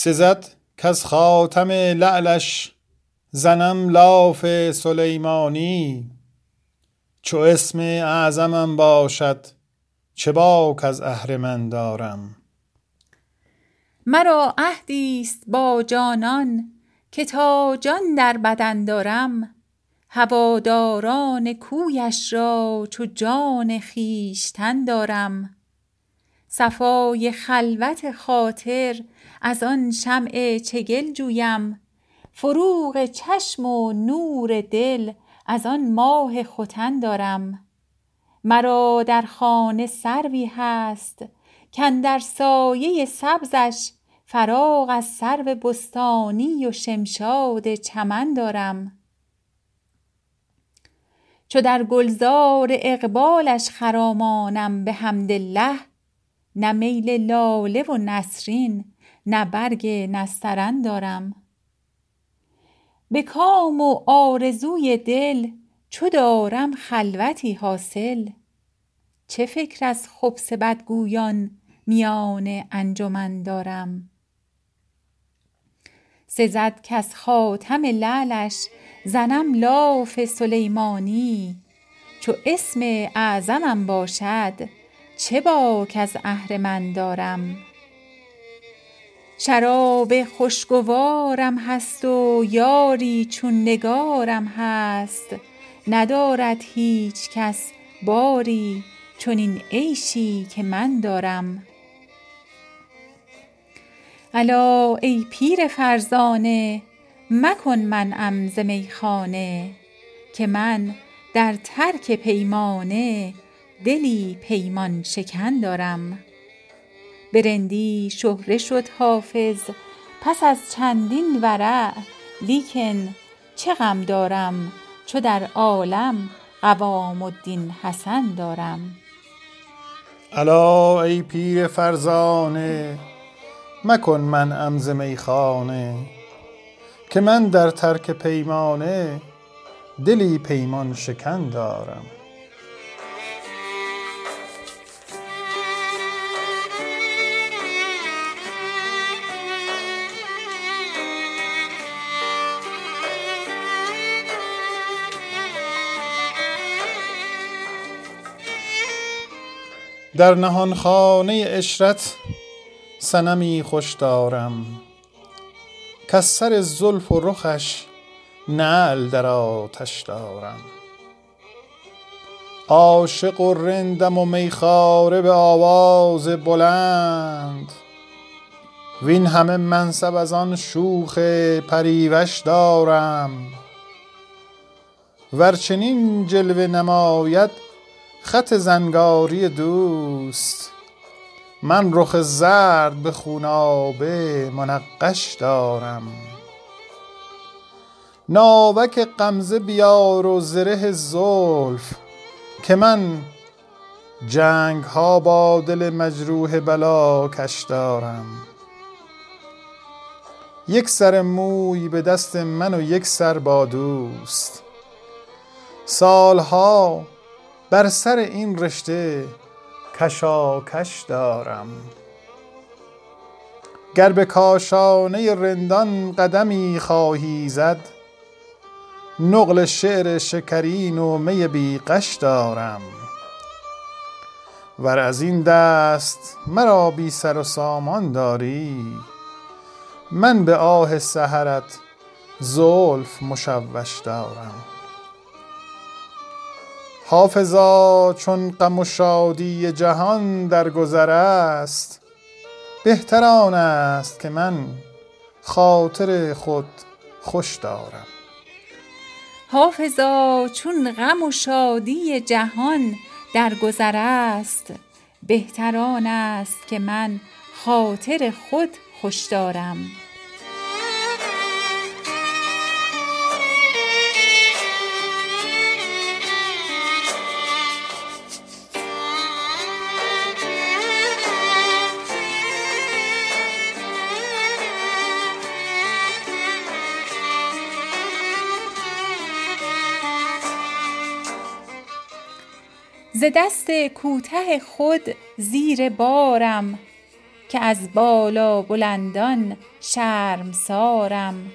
سزد کز خاتم لعلش زنم لاف سلیمانی. چو اسم اعظمم باشد چه باک از اهرمن دارم؟ مرا عهدی است با جانان که تا جان در بدن دارم. هواداران کویش را چو جان خویشتن دارم. صفای خلوت خاطر از آن شمع چگل جویم. فروغ چشم و نور دل از آن ماه ختن دارم. مرا در خانه سروی هست کاندر سایه سبزش فراغ از سرو بستانی و شمشاد چمن دارم. چو در گلزار اقبالش خرامانم بحمدالله نه میل لاله و نسرین نه برگ نسترن دارم. به کام و آرزوی دل چو دارم خلوتی حاصل. چه فکر از خبث بدگویان میان انجمن دارم. سزد کز خاتم لعلش زنم لاف سلیمانی چو اسم اعظمم باشد چه باک از اهرمن دارم؟ شراب خوشگوارم هست و یاری چون نگارم هست. ندارد هیچ کس باری چنین عیشی که من دارم. الا ای پیر فرزانه مکن منعم ز میخانه که من در ترک پیمانه دلی پیمان شکن دارم. به رندی شهره شد حافظ پس از چندین ورع لیکن چه غم دارم چو در عالم قوام الدین حسن دارم. الا ای پیر فرزانه مکن منعم ز میخانه که من در ترک پیمانه دلی پیمان شکن دارم. در نهانخانه عشرت صنمی خوش دارم. کز سر زلف و رخش نعل در آتش دارم. عاشق و رندم و میخواره به آواز بلند. وین همه منصب از آن شوخ پریوش دارم. ور چنین جلوه نماید خط زنگاری دوست. من رخ زرد به خونابه منقش دارم. ناوک غمزه بیار و زره زلف که من جنگ ها با دل مجروح بلاکش دارم. یک سر موی به دست من و یک سر با دوست. سالها بر سر این رشته کشاکش دارم. گر به کاشانه رندان قدمی خواهی زد نقل شعر شکرین و می بی غش دارم. ور از این دست مرا بی سر و سامان داری من به آه سحرت زلف مشوش دارم. حافظا چون غم و شادی جهان در گذر است بهتر آن است که من خاطر خود خوش دارم. حافظا چون غم و شادی جهان در گذر است بهتر آن است که من خاطر خود خوش دارم. دست کوته خود زیر بارم که از بالا بلندان شرمسارم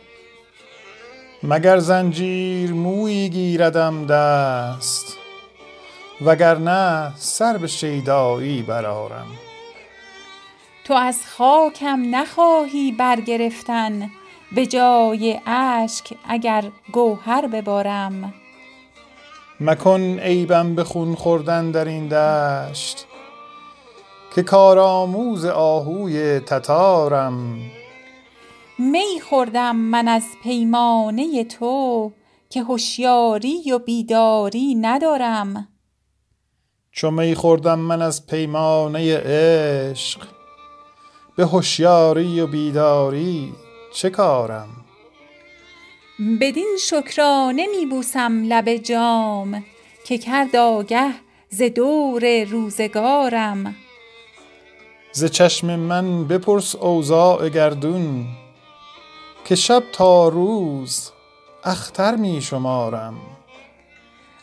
مگر زنجیر مویی گیردم دست وگرنه سر به شیدایی برارم تو از خاکم نخواهی برگرفتن به جای اشک اگر گوهر ببارم. مکن عیبم به خون خوردن در این دشت که کارآموز آهوی تتارم. می خوردم من از پیمانه تو که هوشیاری و بیداری ندارم. چو می خوردم من از پیمانه عشق به هوشیاری و بیداری چه کارم؟ بدین شکرانه می بوسم لب جام که کرد آگه ز دور روزگارم. ز چشم من بپرس اوضاع گردون که شب تا روز اختر می شمارم.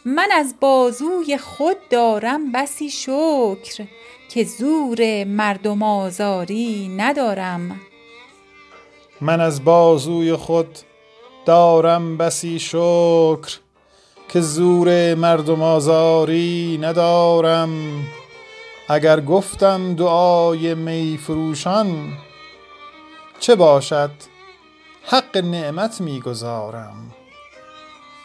من از بازوی خود دارم بسی شکر که زور مردم آزاری ندارم. من از بازوی خود دارم بسی شکر که زور مردم آزاری ندارم. اگر گفتم دعای می فروشان چه باشد؟ حق نعمت می گزارم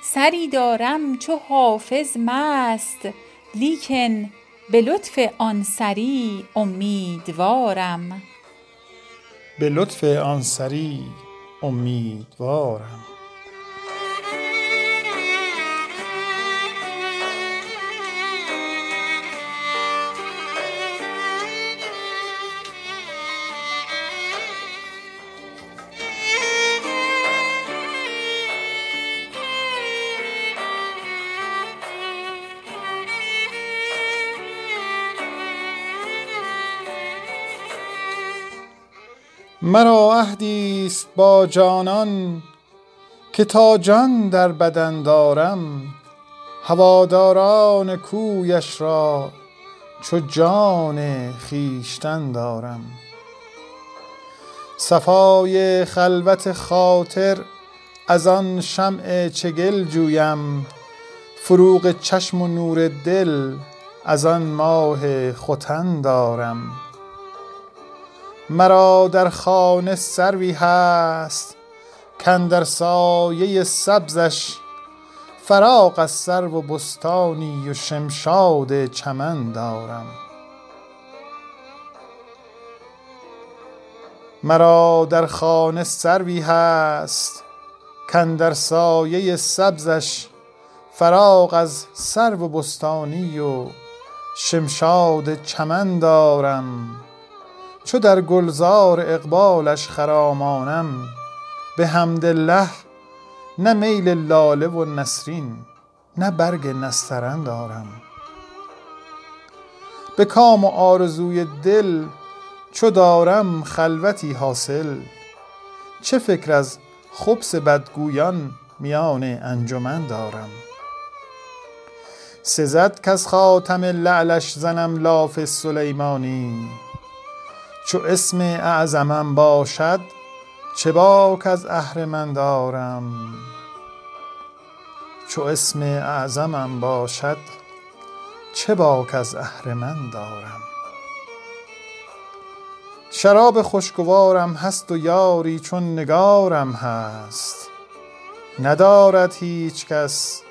سری دارم چو حافظ مست لیکن به لطف آن سری امیدوارم. به لطف آن سری امیدوارم مرا عهدی است با جانان که تا جان در بدن دارم هواداران کویش را چو جان خویشتن دارم. صفای خلوت خاطر از آن شمع چگل جویم فروغ چشم و نور دل از آن ماه ختن دارم. مرا در خانه سروی هست کاندر سایه سبزش. فراغ از سرو و بستانی و شمشاد چمن دارم. مرا در خانه سروی هست کاندر سایه سبزش. فراغ از سرو و بستانی و شمشاد چمن دارم. چو در گلزار اقبالش خرامانم بحمدالله نه میل لاله و نسرین نه برگ نسترن دارم. به کام و آرزوی دل چو دارم خلوتی حاصل چه فکر از خبث بدگویان میان انجمن دارم. سزد کز خاتم لعلش زنم لاف سلیمانی چو اسم اعظمم باشد چه باک از اهرمن دارم؟ چو اسم اعظمم باشد چه باک از اهرمن دارم؟ شراب خوشگوارم هست و یاری چون نگارم هست. ندارد هیچ کس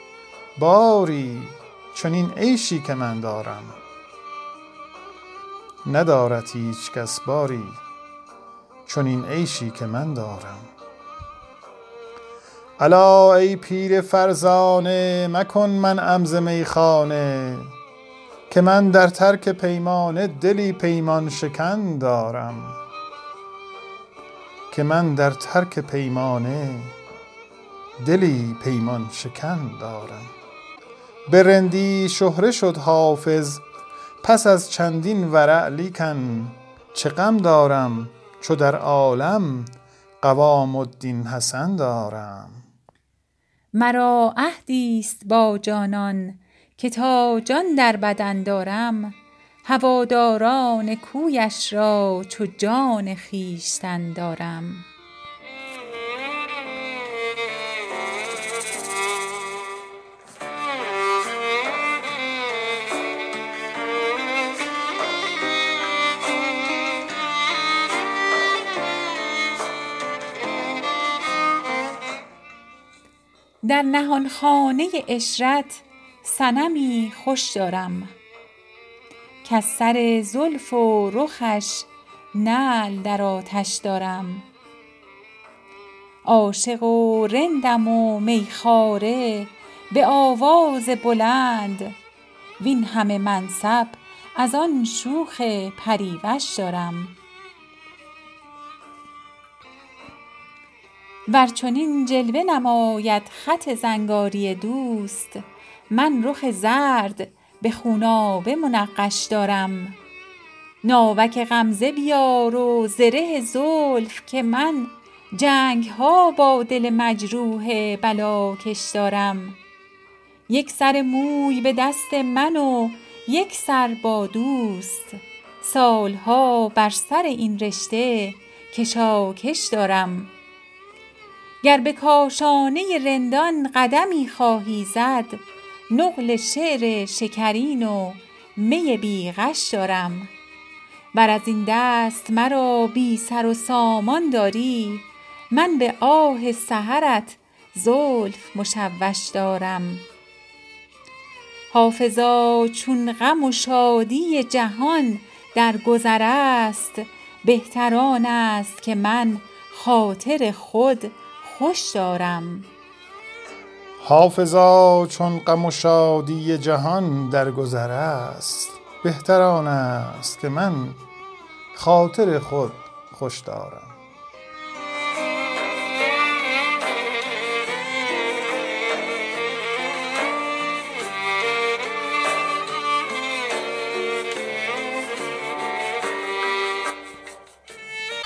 باری چنین عیشی که من دارم. ندارد هیچ کس باری چنین عیشی که من دارم. الا ای پیر فرزانه مکن منعم ز میخانه که من در ترک پیمانه دلی پیمان شکن دارم. که من در ترک پیمانه دلی پیمان شکن دارم. به رندی شهره شد حافظ پس از چندین ورع لیکن چه غم دارم چو در عالم قوام الدین حسن دارم. مرا عهدی است با جانان که تا جان در بدن دارم هواداران کویش را چو جان خویشتن دارم. در نهانخانه عشرت صنمی خوش دارم کز سر زلف و رخش نعل در آتش دارم. عاشق و رندم و میخواره به آواز بلند وین همه منصب از آن شوخ پریوش دارم. ور چنین جلوه نماید خط زنگاری دوست من رخ زرد به خونابه منقش دارم. ناوک غمزه بیار و زره زلف که من جنگ ها با دل مجروح بلاکش دارم. یک سر موی به دست من و یک سر با دوست سال ها بر سر این رشته کشاکش دارم. گر به کاشانه رندان قدمی خواهی زد نقل شعر شکرین و می بی غش دارم. ور از این دست مرا بی سر و سامان داری من به آه سحرت زلف مشوش دارم. حافظا چون غم و شادی جهان در گذر است بهتر است که من خاطر خود خوش دارم. حافظا چون غم و شادی جهان در گذر است بهتر آن است که من خاطر خود خوش دارم.